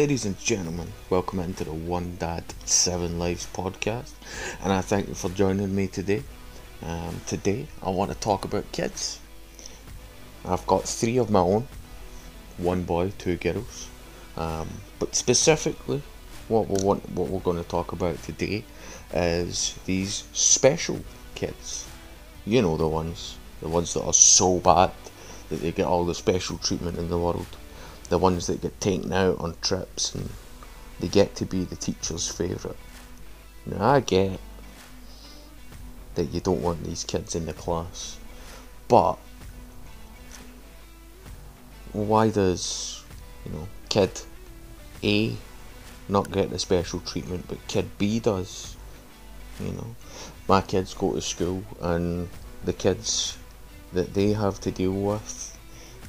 Ladies and gentlemen, welcome into the One Dad Seven Lives podcast, and I thank you for joining me today. Um, today, I want to talk about kids. I've got three of my own one boy, two girls. Um, but specifically, what we want, what we're going to talk about today is these special kids. You know the ones, the ones that are so bad that they get all the special treatment in the world. The ones that get taken out on trips and they get to be the teacher's favourite. Now I get that you don't want these kids in the class, but why does you know kid A not get the special treatment but kid B does? You know, my kids go to school and the kids that they have to deal with,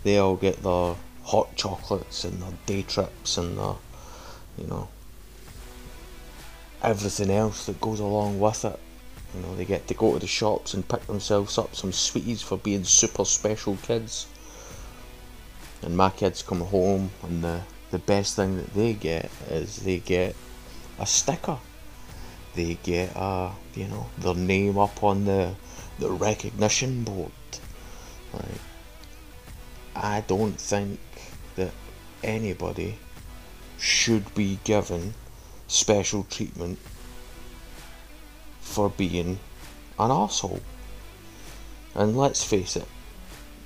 they all get their hot chocolates and their day trips and their, you know, everything else that goes along with it. You know, they get to go to the shops and pick themselves up some sweeties for being super special kids. And my kids come home and the, the best thing that they get is they get a sticker. They get a, you know, their name up on the the recognition board. I don't think anybody should be given special treatment for being an asshole. And let's face it,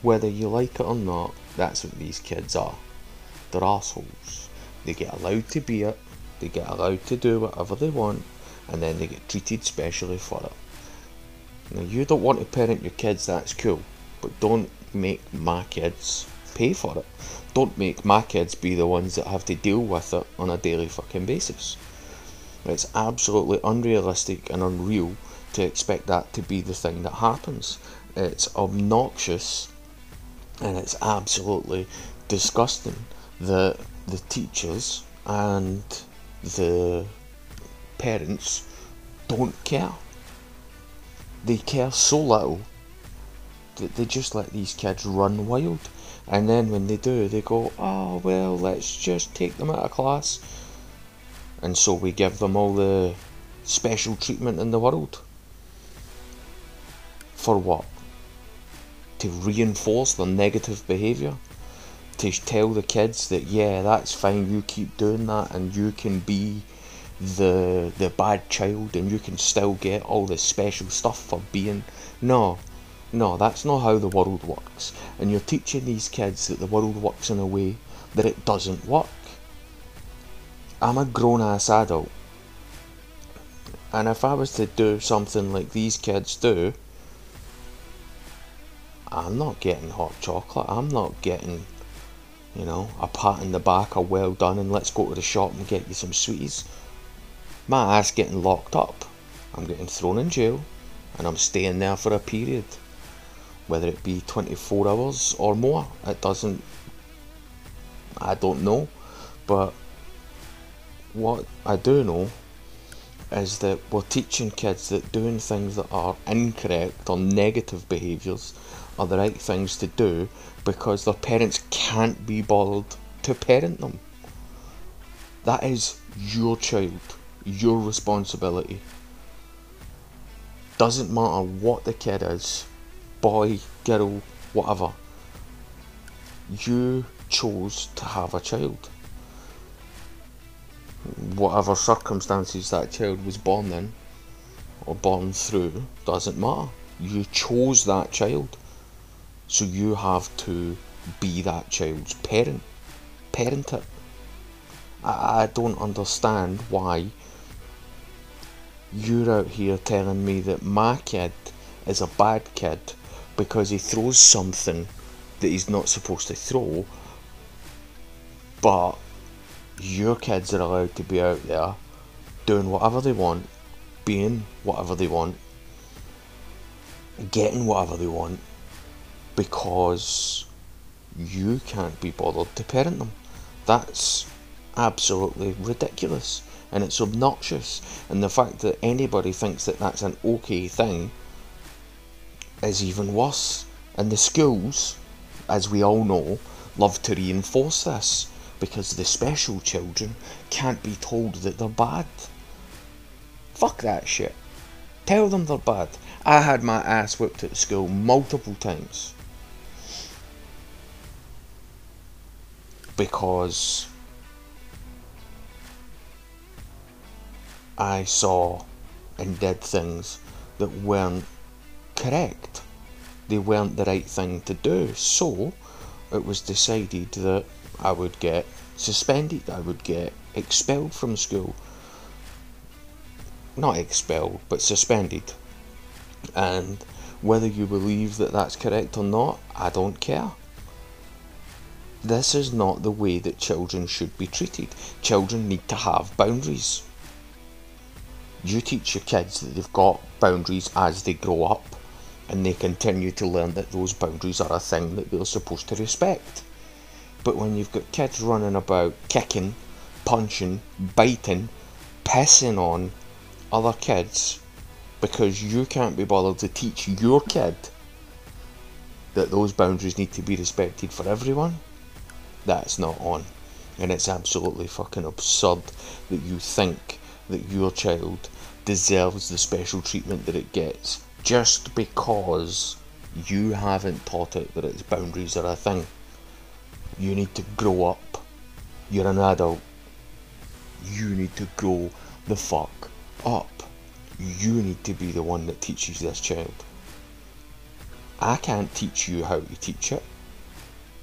whether you like it or not, that's what these kids are. They're assholes. They get allowed to be it, they get allowed to do whatever they want, and then they get treated specially for it. Now, you don't want to parent your kids, that's cool, but don't make my kids pay for it. Don't make my kids be the ones that have to deal with it on a daily fucking basis. It's absolutely unrealistic and unreal to expect that to be the thing that happens. It's obnoxious and it's absolutely disgusting that the teachers and the parents don't care. They care so little that they just let these kids run wild. And then when they do, they go, oh, well, let's just take them out of class. And so we give them all the special treatment in the world. For what? to reinforce their negative behaviour. To tell the kids that yeah, that's fine, you keep doing that and you can be the the bad child and you can still get all the special stuff for being no. No, that's not how the world works. And you're teaching these kids that the world works in a way that it doesn't work. I'm a grown ass adult. And if I was to do something like these kids do, I'm not getting hot chocolate. I'm not getting, you know, a pat in the back, a well done, and let's go to the shop and get you some sweeties. My ass getting locked up. I'm getting thrown in jail, and I'm staying there for a period. Whether it be 24 hours or more, it doesn't. I don't know. But what I do know is that we're teaching kids that doing things that are incorrect or negative behaviours are the right things to do because their parents can't be bothered to parent them. That is your child, your responsibility. Doesn't matter what the kid is boy, girl, whatever. You chose to have a child. Whatever circumstances that child was born in or born through doesn't matter. You chose that child. So you have to be that child's parent. Parent it. I, I don't understand why you're out here telling me that my kid is a bad kid because he throws something that he's not supposed to throw, but your kids are allowed to be out there doing whatever they want, being whatever they want, getting whatever they want, because you can't be bothered to parent them. That's absolutely ridiculous and it's obnoxious. And the fact that anybody thinks that that's an okay thing is even worse. And the schools, as we all know, love to reinforce this because the special children can't be told that they're bad. Fuck that shit. Tell them they're bad. I had my ass whipped at school multiple times. Because I saw and did things that weren't correct. They weren't the right thing to do. So it was decided that I would get suspended, I would get expelled from school. Not expelled, but suspended. And whether you believe that that's correct or not, I don't care. This is not the way that children should be treated. Children need to have boundaries. You teach your kids that they've got boundaries as they grow up, and they continue to learn that those boundaries are a thing that they're supposed to respect. But when you've got kids running about kicking, punching, biting, pissing on other kids because you can't be bothered to teach your kid that those boundaries need to be respected for everyone, that's not on. And it's absolutely fucking absurd that you think that your child deserves the special treatment that it gets just because you haven't taught it that its boundaries are a thing. You need to grow up. You're an adult. You need to grow the fuck up. You need to be the one that teaches this child. I can't teach you how to teach it.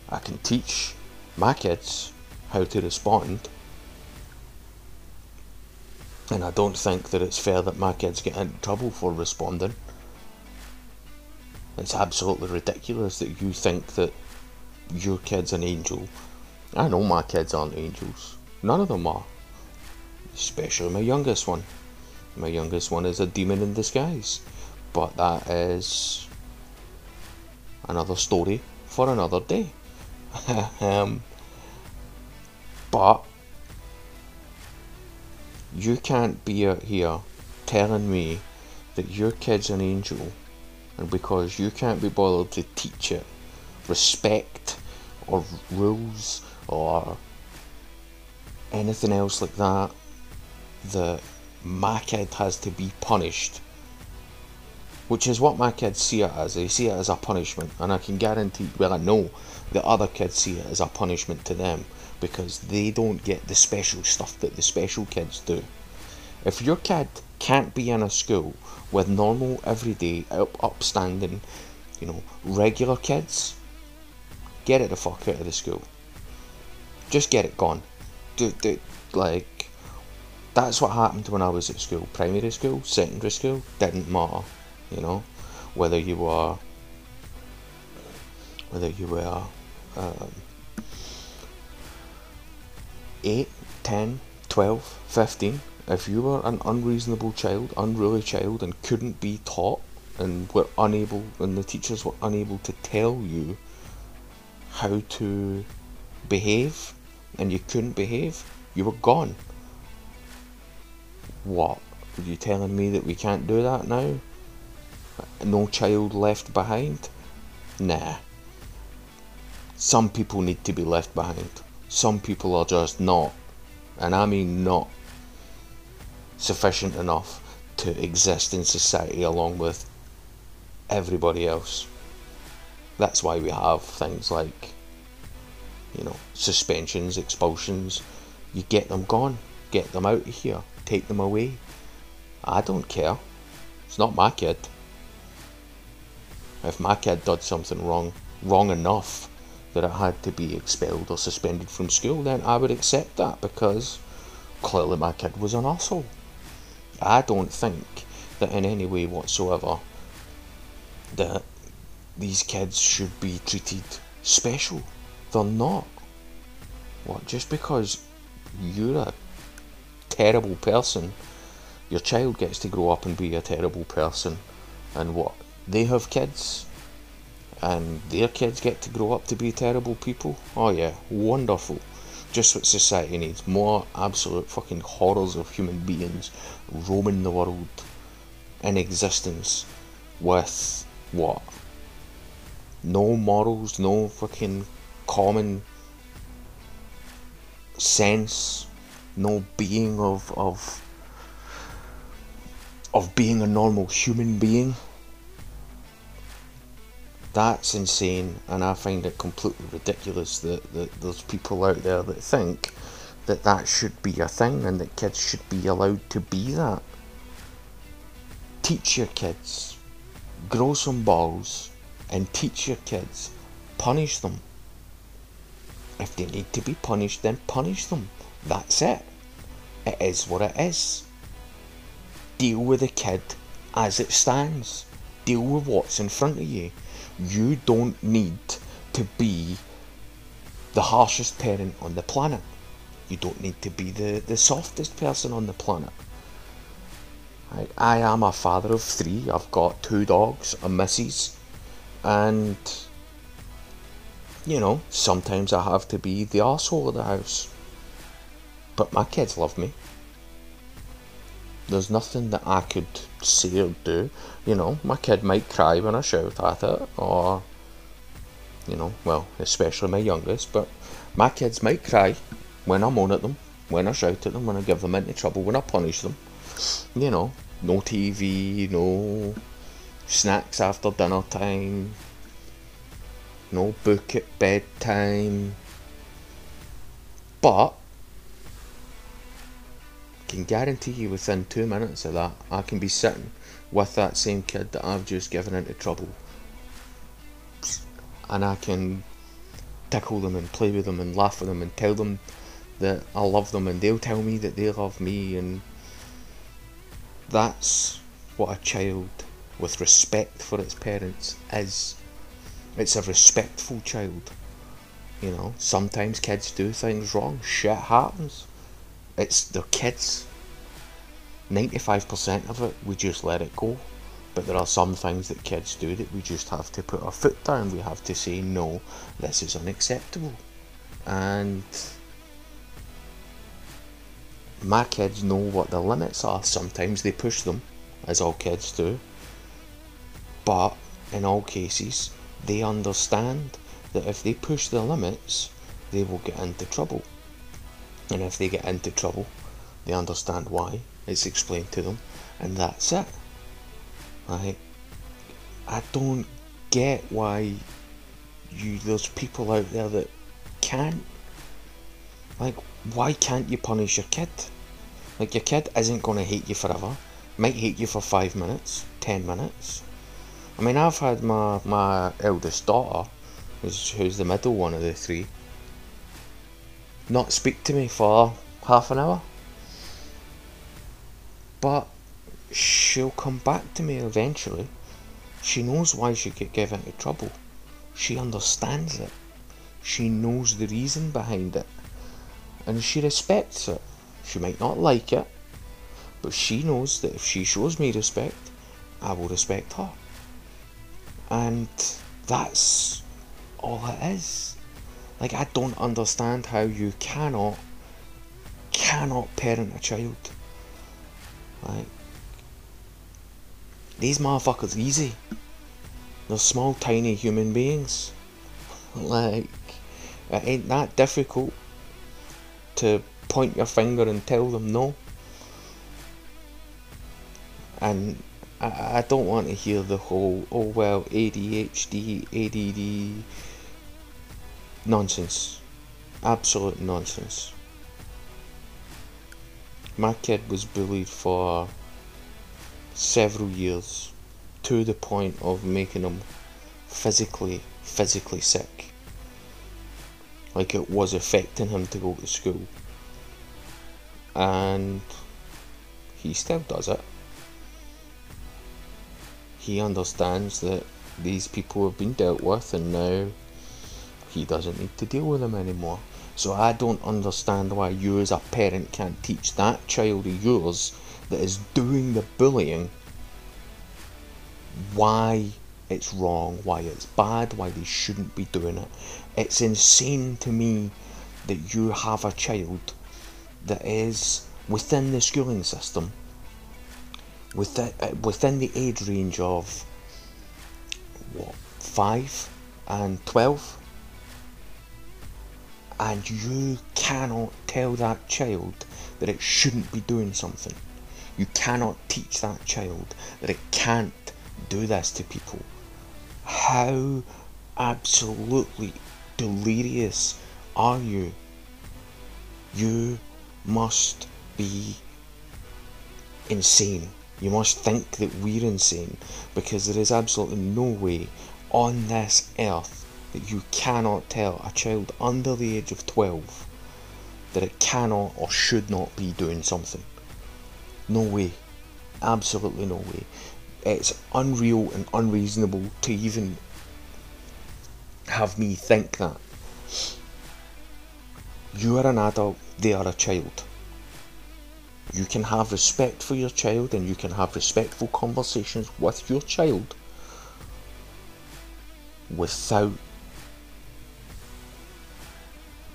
I can teach my kids how to respond. And I don't think that it's fair that my kids get into trouble for responding. It's absolutely ridiculous that you think that your kid's an angel. I know my kids aren't angels. None of them are. Especially my youngest one. My youngest one is a demon in disguise. But that is another story for another day. um, but you can't be out here telling me that your kid's an angel and because you can't be bothered to teach it respect or rules or anything else like that that my kid has to be punished which is what my kids see it as. They see it as a punishment and i can guarantee well i know that other kids see it as a punishment to them because they don't get the special stuff that the special kids do if your kid can't be in a school with normal everyday up, upstanding you know regular kids Get it the fuck out of the school. Just get it gone. Do, do, like, that's what happened when I was at school. Primary school, secondary school, didn't matter. You know, whether you were, whether you were um, 8, 10, 12, 15, if you were an unreasonable child, unruly child, and couldn't be taught, and were unable, and the teachers were unable to tell you how to behave and you couldn't behave, you were gone. What? Are you telling me that we can't do that now? No child left behind? Nah. Some people need to be left behind. Some people are just not, and I mean not, sufficient enough to exist in society along with everybody else that's why we have things like, you know, suspensions, expulsions. You get them gone, get them out of here, take them away. I don't care. It's not my kid. If my kid did something wrong, wrong enough that it had to be expelled or suspended from school, then I would accept that because clearly my kid was an asshole. I don't think that in any way whatsoever that these kids should be treated special. They're not. What, just because you're a terrible person, your child gets to grow up and be a terrible person, and what? They have kids, and their kids get to grow up to be terrible people? Oh, yeah, wonderful. Just what society needs more absolute fucking horrors of human beings roaming the world in existence with what? no morals, no fucking common sense, no being of of of being a normal human being. That's insane, and I find it completely ridiculous that, that there's people out there that think that that should be a thing and that kids should be allowed to be that. Teach your kids, grow some balls, and teach your kids. Punish them. If they need to be punished, then punish them. That's it. It is what it is. Deal with the kid as it stands. Deal with what's in front of you. You don't need to be the harshest parent on the planet. You don't need to be the, the softest person on the planet. I, I am a father of three. I've got two dogs, a missus, and you know, sometimes I have to be the asshole of the house. But my kids love me. There's nothing that I could say or do. You know, my kid might cry when I shout at it, or, you know, well, especially my youngest, but my kids might cry when I moan at them, when I shout at them, when I give them into trouble, when I punish them. You know, no TV, no snacks after dinner time, no book at bedtime. But can guarantee you within two minutes of that, I can be sitting with that same kid that I've just given into trouble. And I can tickle them and play with them and laugh with them and tell them that I love them and they'll tell me that they love me and that's what a child with respect for its parents is. It's a respectful child. You know, sometimes kids do things wrong. Shit happens. It's their kids. 95% of it, we just let it go. But there are some things that kids do that we just have to put our foot down. We have to say, no, this is unacceptable. And my kids know what the limits are. Sometimes they push them, as all kids do. But in all cases, they understand that if they push the limits, they will get into trouble. And if they get into trouble, they understand why. It's explained to them, and that's it. Like, I don't get why you there's people out there that can't. Like, why can't you punish your kid? Like, your kid isn't going to hate you forever. Might hate you for five minutes, ten minutes. I mean, I've had my, my eldest daughter, who's, who's the middle one of the three, not speak to me for half an hour. But she'll come back to me eventually. She knows why she get given into trouble. She understands it. She knows the reason behind it. And she respects it. She might not like it, but she knows that if she shows me respect, I will respect her. And that's all it is. Like, I don't understand how you cannot, cannot parent a child. Like, these motherfuckers easy. They're small, tiny human beings. Like, it ain't that difficult to point your finger and tell them no. And I, I don't want to hear the whole, oh well, ADHD, ADD nonsense. Absolute nonsense. My kid was bullied for several years to the point of making him physically, physically sick. Like it was affecting him to go to school. And he still does it. He understands that these people have been dealt with and now he doesn't need to deal with them anymore. So I don't understand why you as a parent can't teach that child of yours that is doing the bullying why it's wrong, why it's bad, why they shouldn't be doing it. It's insane to me that you have a child that is within the schooling system, within, uh, within the age range of what, 5 and 12 And you cannot tell that child that it shouldn't be doing something. You cannot teach that child that it can't do this to people. How absolutely delirious are you? You must be insane. You must think that we're insane because there is absolutely no way on this earth that you cannot tell a child under the age of 12 that it cannot or should not be doing something. No way. Absolutely no way. It's unreal and unreasonable to even have me think that. You are an adult, they are a child. You can have respect for your child and you can have respectful conversations with your child without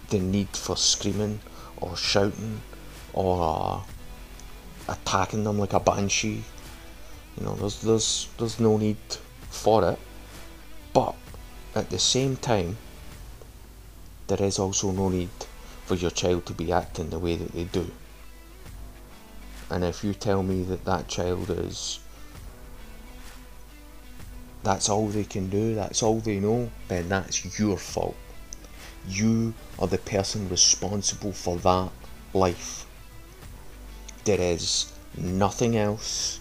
the need for screaming or shouting or uh, attacking them like a banshee. You know, there's there's there's no need for it. But at the same time, there is also no need for your child to be acting the way that they do. And if you tell me that that child is that's all they can do, that's all they know, then that's your fault. You are the person responsible for that life. There is nothing else,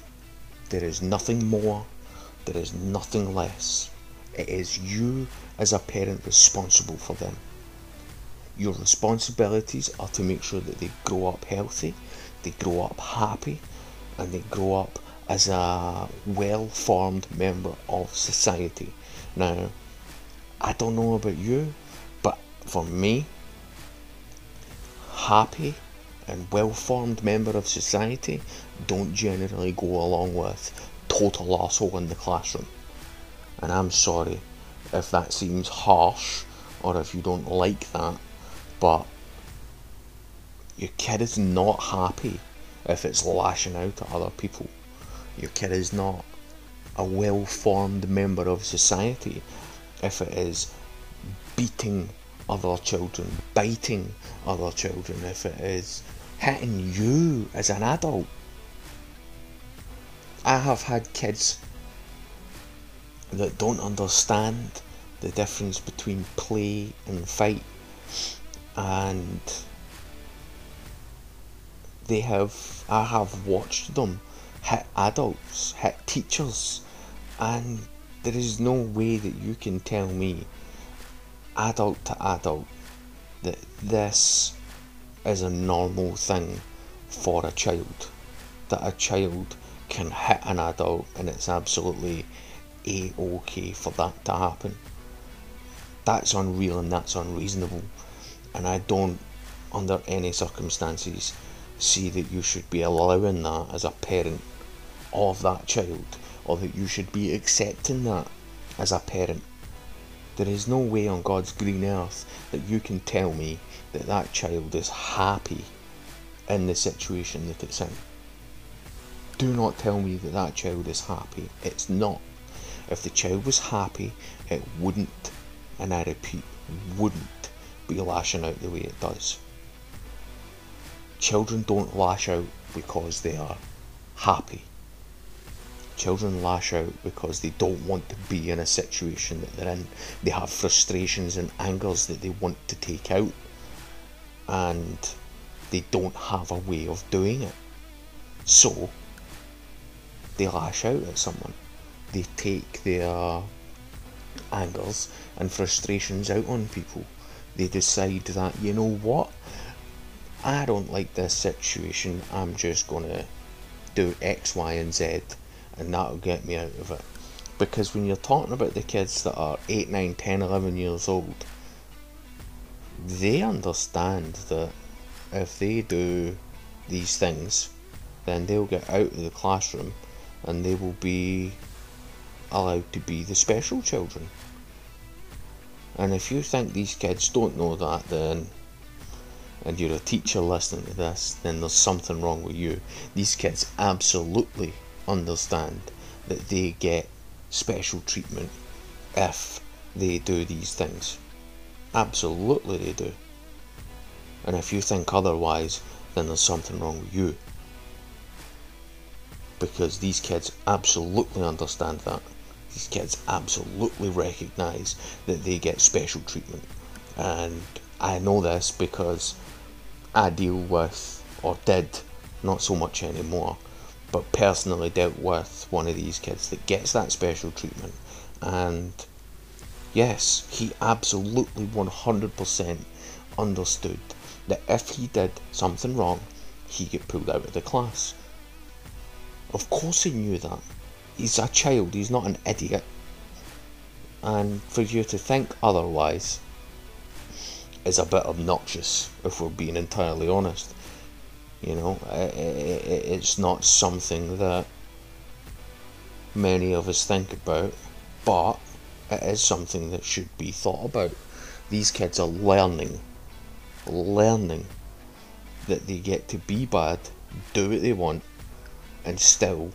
there is nothing more, there is nothing less. It is you as a parent responsible for them. Your responsibilities are to make sure that they grow up healthy, they grow up happy, and they grow up as a well formed member of society. Now, I don't know about you, for me, happy and well formed member of society don't generally go along with total asshole in the classroom. And I'm sorry if that seems harsh or if you don't like that, but your kid is not happy if it's lashing out at other people. Your kid is not a well formed member of society if it is beating other children, biting other children, if it is hitting you as an adult. I have had kids that don't understand the difference between play and fight, and they have I have watched them hit adults, hit teachers, and there is no way that you can tell me, adult to adult, that this is a normal thing for a child. That a child can hit an adult and it's absolutely a okay for that to happen. That's unreal and that's unreasonable, and I don't, under any circumstances, see that you should be allowing that as a parent of that child or that you should be accepting that as a parent. There is no way on God's green earth that you can tell me that that child is happy in the situation that it's in. Do not tell me that that child is happy. It's not. If the child was happy, it wouldn't, and I repeat, wouldn't be lashing out the way it does. Children don't lash out because they are happy. Children lash out because they don't want to be in a situation that they're in. They have frustrations and angers that they want to take out, and they don't have a way of doing it. So, they lash out at someone. They take their angers and frustrations out on people. They decide that, you know what, I don't like this situation, I'm just going to do X, Y, and Z, and that'll get me out of it. Because when you're talking about the kids that are 8, 9, 10, 11 years old, they understand that if they do these things, then they'll get out of the classroom and they will be allowed to be the special children. And if you think these kids don't know that, then and you're a teacher listening to this, then there's something wrong with you. These kids absolutely understand that they get special treatment if they do these things. Absolutely, they do. And if you think otherwise, then there's something wrong with you. Because these kids absolutely understand that. These kids absolutely recognise that they get special treatment. And I know this because I deal with, or did, not so much anymore, but personally dealt with one of these kids that gets that special treatment. And yes, he absolutely 100% understood that if he did something wrong, he'd get pulled out of the class. Of course, he knew that. He's a child, he's not an idiot. And for you to think otherwise is a bit obnoxious, if we're being entirely honest. You know, it's not something that many of us think about, but it is something that should be thought about. These kids are learning, learning that they get to be bad, do what they want, and still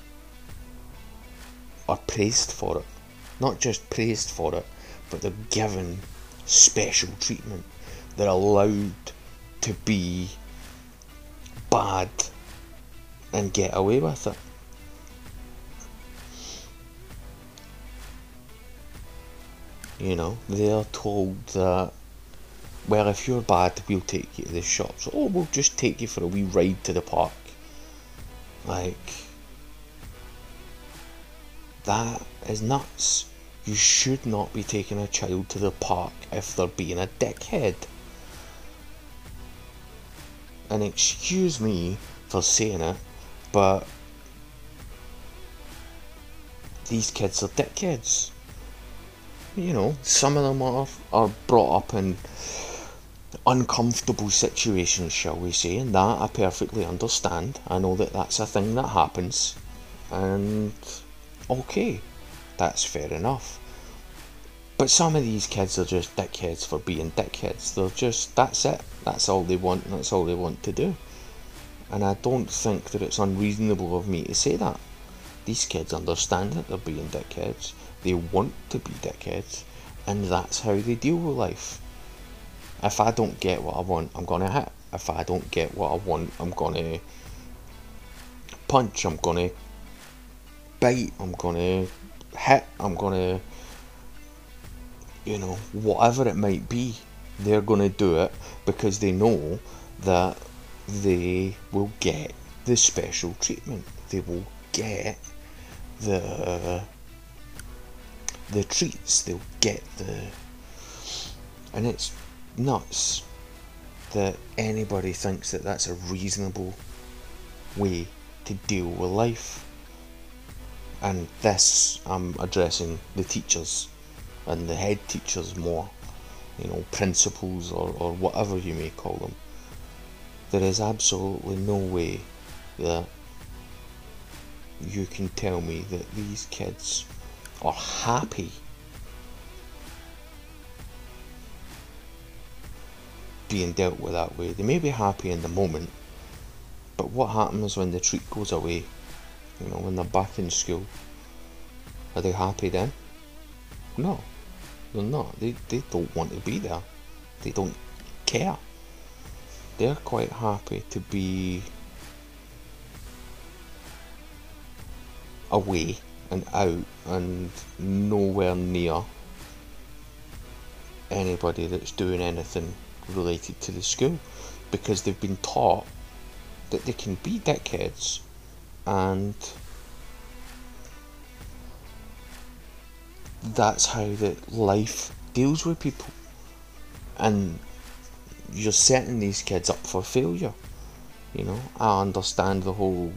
are praised for it. Not just praised for it, but they're given special treatment. They're allowed to be bad and get away with it. You know, they are told that, well, if you're bad, we'll take you to the shops. Oh, we'll just take you for a wee ride to the park. Like, that is nuts. You should not be taking a child to the park if they're being a dickhead. And excuse me for saying it, but these kids are dickheads. You know, some of them are, are brought up in uncomfortable situations, shall we say, and that I perfectly understand. I know that that's a thing that happens, and okay, that's fair enough. But some of these kids are just dickheads for being dickheads. They're just, that's it. That's all they want, and that's all they want to do. And I don't think that it's unreasonable of me to say that. These kids understand that they're being dickheads. They want to be dickheads. And that's how they deal with life. If I don't get what I want, I'm gonna hit. If I don't get what I want, I'm gonna punch, I'm gonna bite, I'm gonna hit, I'm gonna you know, whatever it might be, they're going to do it because they know that they will get the special treatment. They will get the the treats. They'll get the and it's nuts that anybody thinks that that's a reasonable way to deal with life. And this, I'm addressing the teachers and the head teachers more, you know, principals or, or whatever you may call them. There is absolutely no way that you can tell me that these kids are happy being dealt with that way. They may be happy in the moment, but what happens when the treat goes away? You know, when they're back in school? Are they happy then? No. Not. They, they don't want to be there. They don't care. They're quite happy to be away and out and nowhere near anybody that's doing anything related to the school because they've been taught that they can be dickheads and that's how that life deals with people. And you're setting these kids up for failure. You know, I understand the whole,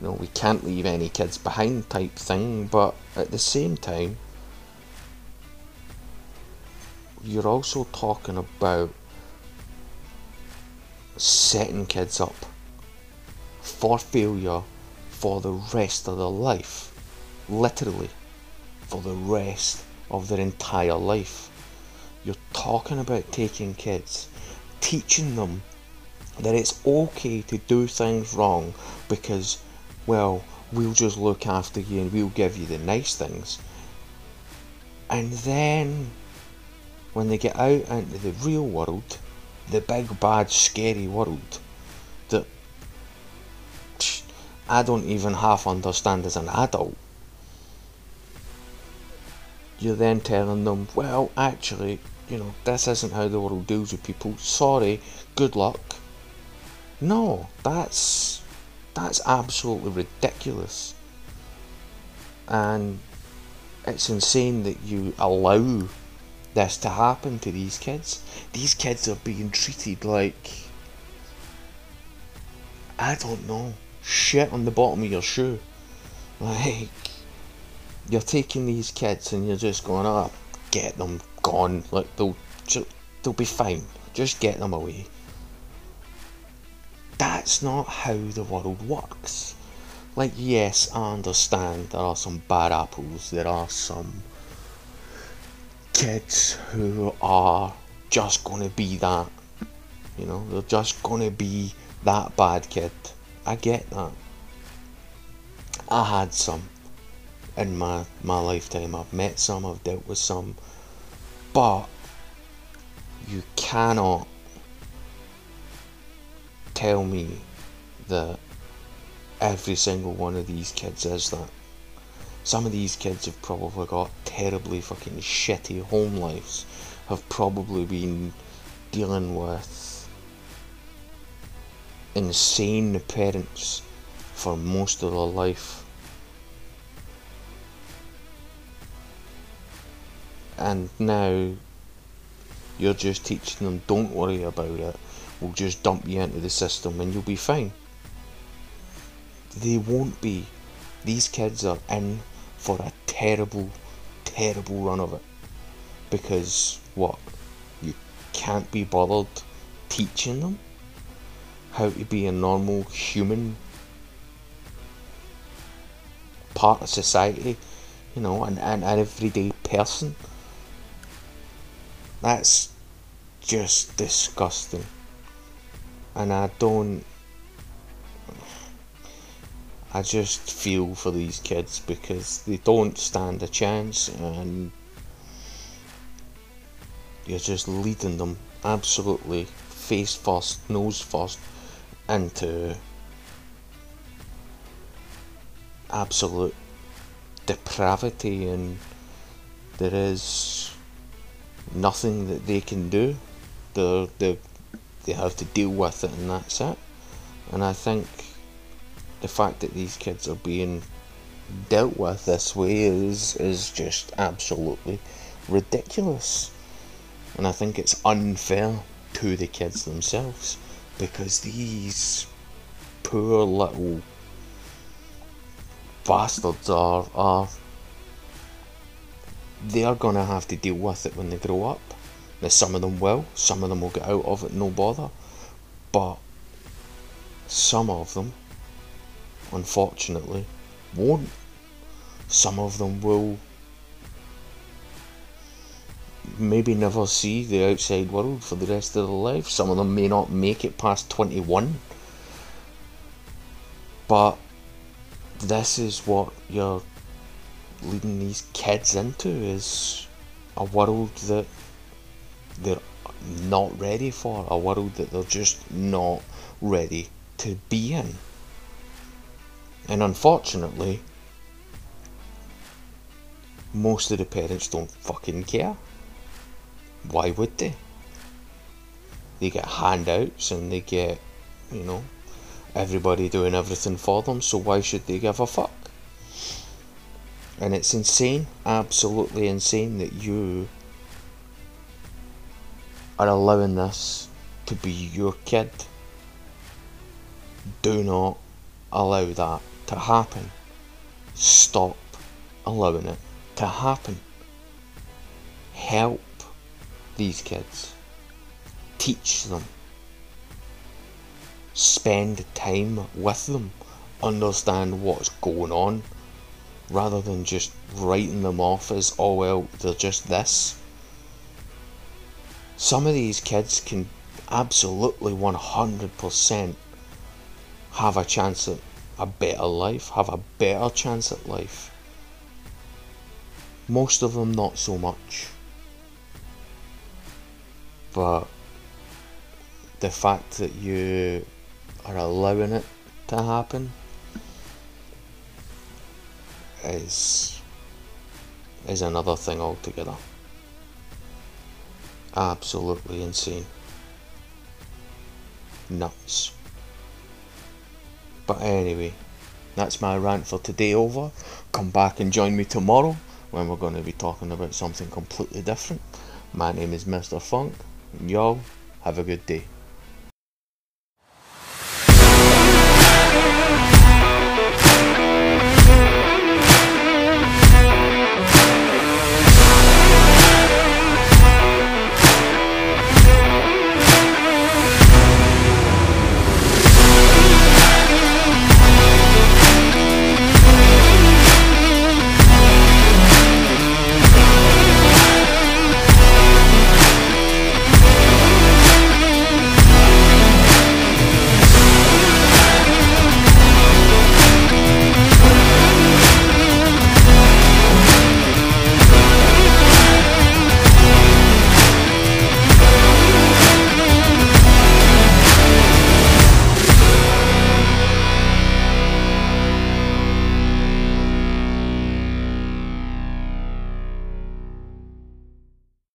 you know, we can't leave any kids behind type thing, but at the same time, you're also talking about setting kids up for failure for the rest of their life. Literally for the rest of their entire life. You're talking about taking kids, teaching them that it's okay to do things wrong because, well, we'll just look after you and we'll give you the nice things. And then, when they get out into the real world, the big bad scary world that I don't even half understand as an adult. You're then telling them, well, actually, you know, this isn't how the world deals with people. Sorry, good luck. No, that's that's absolutely ridiculous. And it's insane that you allow this to happen to these kids. These kids are being treated like I don't know, shit on the bottom of your shoe. Like you're taking these kids and you're just going, oh, get them gone. Like they'll they'll be fine. Just get them away. That's not how the world works. Like yes, I understand there are some bad apples. There are some kids who are just gonna be that. You know, they're just gonna be that bad kid. I get that. I had some in my, my lifetime. I've met some, I've dealt with some. But you cannot tell me that every single one of these kids is that. Some of these kids have probably got terribly fucking shitty home lives, have probably been dealing with insane parents for most of their life. And now you're just teaching them, don't worry about it, we'll just dump you into the system and you'll be fine. They won't be. These kids are in for a terrible, terrible run of it. Because, what? You can't be bothered teaching them how to be a normal human part of society, you know, an, an, everyday person. That's just disgusting. And I don't I just feel for these kids because they don't stand a chance and you're just leading them absolutely face first, nose first into absolute depravity and there is nothing that they can do. They're, they they have to deal with it and that's it. And I think the fact that these kids are being dealt with this way is is just absolutely ridiculous. And I think it's unfair to the kids themselves because these poor little bastards are are they are gonna have to deal with it when they grow up. Now some of them will, some of them will get out of it no bother. But some of them unfortunately, won't. Some of them will maybe never see the outside world for the rest of their life. Some of them may not make it past 21. But this is what you're leading these kids into is a world that they're not ready for, a world that they're just not ready to be in. And unfortunately, most of the parents don't fucking care. Why would they? They get handouts and they get, you know, everybody doing everything for them, so why should they give a fuck? And it's insane, absolutely insane, that you are allowing this to be your kid. Do not allow that to happen. Stop allowing it to happen. Help these kids. Teach them. Spend time with them. Understand what's going on. Rather than just writing them off as, oh well, they're just this. Some of these kids can absolutely 100% have a chance at a better life, have a better chance at life. Most of them, not so much. But the fact that you are allowing it to happen is is another thing altogether. Absolutely insane. Nuts. But anyway, that's my rant for today over. Come back and join me tomorrow when we're going to be talking about something completely different. My name is Mr. Funk, and y'all have a good day.